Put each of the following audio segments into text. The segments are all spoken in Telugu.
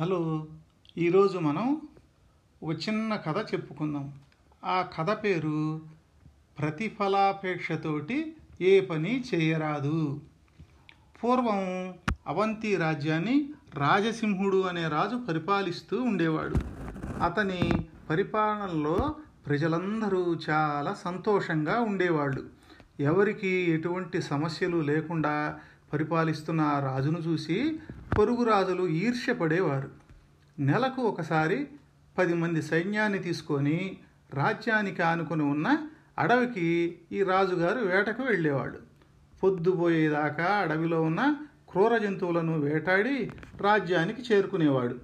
హలో. ఈరోజు మనం ఒక చిన్న కథ చెప్పుకుందాం. ఆ కథ పేరు ప్రతిఫలాపేక్షతోటి ఏ పని చేయరాదు. పూర్వం అవంతి రాజ్యాన్ని రాజసింహుడు అనే రాజు పరిపాలిస్తూ ఉండేవాడు. అతని పరిపాలనలో ప్రజలందరూ చాలా సంతోషంగా ఉండేవాళ్ళు. ఎవరికి ఎటువంటి సమస్యలు లేకుండా పరిపాలిస్తున్న రాజును చూసి పొరుగు రాజులు ఈర్ష్యపడేవారు. నెలకు ఒకసారి పది మంది సైన్యాన్ని తీసుకొని రాజ్యానికి ఆనుకొని ఉన్న అడవికి ఈ రాజుగారు వేటకు వెళ్ళేవాడు పొద్దుపోయేదాకా అడవిలో ఉన్న క్రూర జంతువులను వేటాడి రాజ్యానికి చేరుకునేవాడు.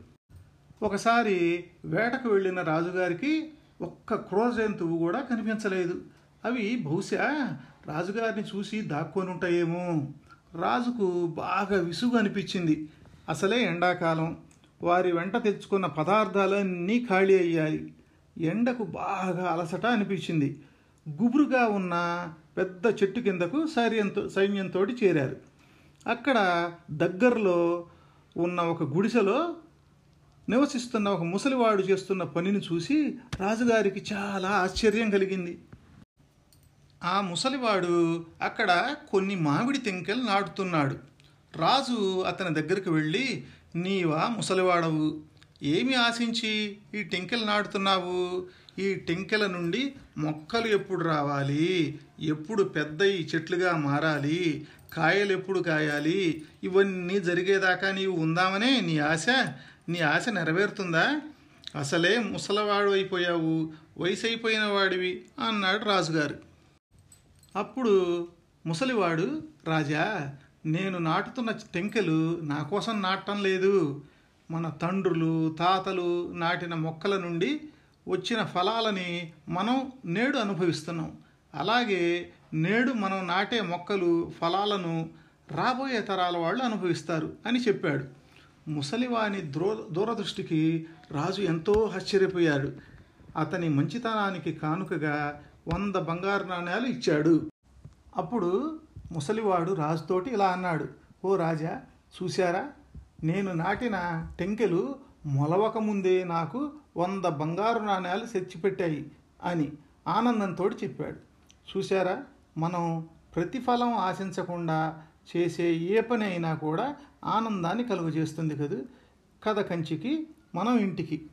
ఒకసారి వేటకు వెళ్ళిన రాజుగారికి ఒక్క క్రూర జంతువు కూడా కనిపించలేదు. అవి బహుశా రాజుగారిని చూసి దాక్కొని ఉంటాయేమో రాజుకు బాగా విసుగు అనిపించింది అసలే ఎండాకాలం. వారి వెంట తెచ్చుకున్న పదార్థాలన్నీ ఖాళీ అయ్యాయి. ఎండకు బాగా అలసట అనిపించింది. గుబురుగా ఉన్న పెద్ద చెట్టు కిందకు సైన్యంతో సైన్యంతో చేరారు. అక్కడ దగ్గరలో ఉన్న ఒక గుడిసెలో నివసిస్తున్న ఒక ముసలివాడు చేస్తున్న పనిని చూసి రాజుగారికి చాలా ఆశ్చర్యం కలిగింది. ఆ ముసలివాడు అక్కడ కొన్ని మామిడి తెంకెలు నాటుతున్నాడు. రాజు అతని దగ్గరికి వెళ్ళి నీవా ముసలివాడవు ఏమి ఆశించి ఈ టెంకెలు నాటుతున్నావు? ఈ టెంకెల నుండి మొక్కలు ఎప్పుడు రావాలి? ఎప్పుడు పెద్ద ఈ చెట్లుగా మారాలి? కాయలు ఎప్పుడు కాయాలి? ఇవన్నీ జరిగేదాకా నీవు ఉందామనే నీ ఆశ నీ ఆశ నెరవేరుతుందా? అసలే ముసలవాడు అయిపోయావు వయసు అయిపోయిన వాడివి అన్నాడు రాజుగారు. అప్పుడు ముసలివాడు రాజా నేను నాటుతున్న టెంకెలు నా కోసం నాటడం లేదు. మన తండ్రులు తాతలు నాటిన మొక్కల నుండి వచ్చిన ఫలాలని మనం నేడు అనుభవిస్తున్నాం. అలాగే నేడు మనం నాటే మొక్కలు ఫలాలను రాబోయే తరాల వాళ్ళు అనుభవిస్తారు అని చెప్పాడు. ముసలివాని ద్రో దూరదృష్టికి రాజు ఎంతో ఆశ్చర్యపోయాడు. అతని మంచితనానికి కానుకగా వంద బంగారు నాణ్యాలు ఇచ్చాడు. అప్పుడు ముసలివాడు రాజుతోటి ఇలా అన్నాడు ఓ రాజా చూశారా? నేను నాటిన టెంకెలు మొలవక ముందే నాకు వంద బంగారు నాణ్యాలు తెచ్చిపెట్టాయి అని ఆనందంతో చెప్పాడు. చూశారా? మనం ప్రతిఫలం ఆశించకుండా చేసే ఏ పని అయినా కూడా ఆనందాన్ని కలుగజేస్తుంది కదా? కథ కంచికి మనం ఇంటికి.